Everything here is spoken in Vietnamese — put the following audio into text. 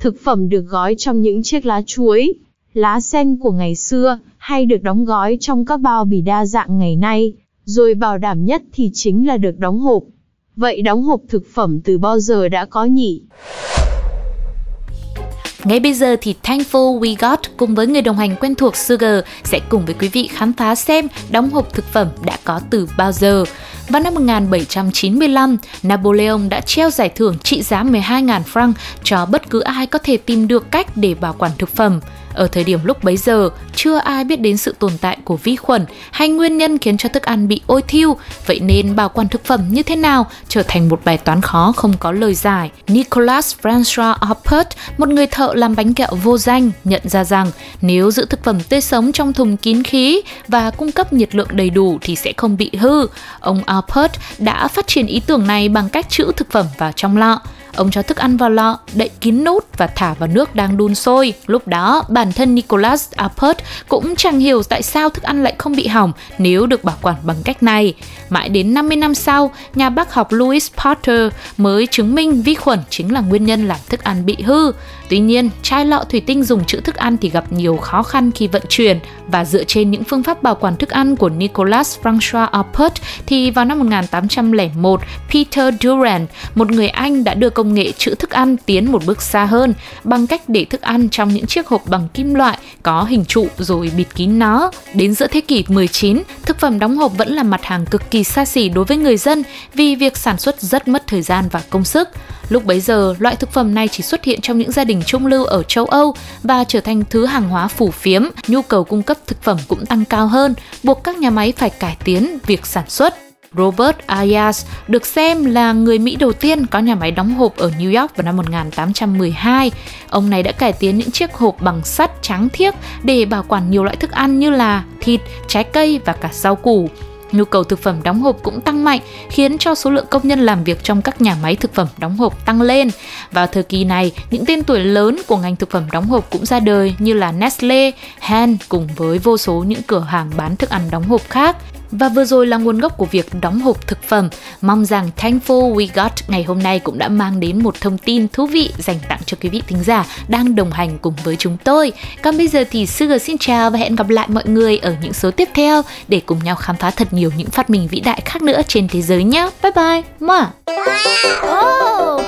Thực phẩm được gói trong những chiếc lá chuối, lá sen của ngày xưa, hay được đóng gói trong các bao bì đa dạng ngày nay, rồi bảo đảm nhất thì chính là được đóng hộp. Vậy đóng hộp thực phẩm từ bao giờ đã có nhỉ? Ngay bây giờ thì Thankful We Got cùng với người đồng hành quen thuộc Sugar sẽ cùng với quý vị khám phá xem đóng hộp thực phẩm đã có từ bao giờ. Vào năm 1795, Napoleon đã treo giải thưởng trị giá 12.000 franc cho bất cứ ai có thể tìm được cách để bảo quản thực phẩm. Ở thời điểm lúc bấy giờ, chưa ai biết đến sự tồn tại của vi khuẩn hay nguyên nhân khiến cho thức ăn bị ôi thiêu, vậy nên bảo quản thực phẩm như thế nào trở thành một bài toán khó không có lời giải. Nicolas François Hoppert, một người thợ làm bánh kẹo vô danh, nhận ra rằng nếu giữ thực phẩm tươi sống trong thùng kín khí và cung cấp nhiệt lượng đầy đủ thì sẽ không bị hư. Ông Alpert đã phát triển ý tưởng này bằng cách trữ thực phẩm vào trong lọ. Ông cho thức ăn vào lọ, đậy kín nút và thả vào nước đang đun sôi. Lúc đó, bản thân Nicholas Appert cũng chẳng hiểu tại sao thức ăn lại không bị hỏng nếu được bảo quản bằng cách này. Mãi đến 50 năm sau, nhà bác học Louis Potter mới chứng minh vi khuẩn chính là nguyên nhân làm thức ăn bị hư. Tuy nhiên, chai lọ thủy tinh dùng chữ thức ăn thì gặp nhiều khó khăn khi vận chuyển và dựa trên những phương pháp bảo quản thức ăn của Nicolas François Appert thì vào năm 1801, Peter Durand, một người Anh đã đưa công nghệ trữ thức ăn tiến một bước xa hơn bằng cách để thức ăn trong những chiếc hộp bằng kim loại có hình trụ rồi bịt kín nó. Đến giữa thế kỷ 19, thực phẩm đóng hộp vẫn là mặt hàng cực kỳ xa xỉ đối với người dân vì việc sản xuất rất mất thời gian và công sức. Lúc bấy giờ, loại thực phẩm này chỉ xuất hiện trong những gia đình trung lưu ở châu Âu và trở thành thứ hàng hóa phủ phiếm, nhu cầu cung cấp thực phẩm cũng tăng cao hơn, buộc các nhà máy phải cải tiến việc sản xuất. Robert Ayers được xem là người Mỹ đầu tiên có nhà máy đóng hộp ở New York vào năm 1812. Ông này đã cải tiến những chiếc hộp bằng sắt trắng thiếc để bảo quản nhiều loại thức ăn như là thịt, trái cây và cả rau củ. Nhu cầu thực phẩm đóng hộp cũng tăng mạnh, khiến cho số lượng công nhân làm việc trong các nhà máy thực phẩm đóng hộp tăng lên. Vào thời kỳ này, những tên tuổi lớn của ngành thực phẩm đóng hộp cũng ra đời như là Nestle, Han cùng với vô số những cửa hàng bán thức ăn đóng hộp khác. Và vừa rồi là nguồn gốc của việc đóng hộp thực phẩm. Mong rằng Thankful We Got ngày hôm nay cũng đã mang đến một thông tin thú vị dành tặng cho quý vị thính giả đang đồng hành cùng với chúng tôi. Còn bây giờ thì Sugar xin chào và hẹn gặp lại mọi người ở những số tiếp theo để cùng nhau khám phá thật nhiều những phát minh vĩ đại khác nữa trên thế giới nhé. Bye bye. Mua. Oh,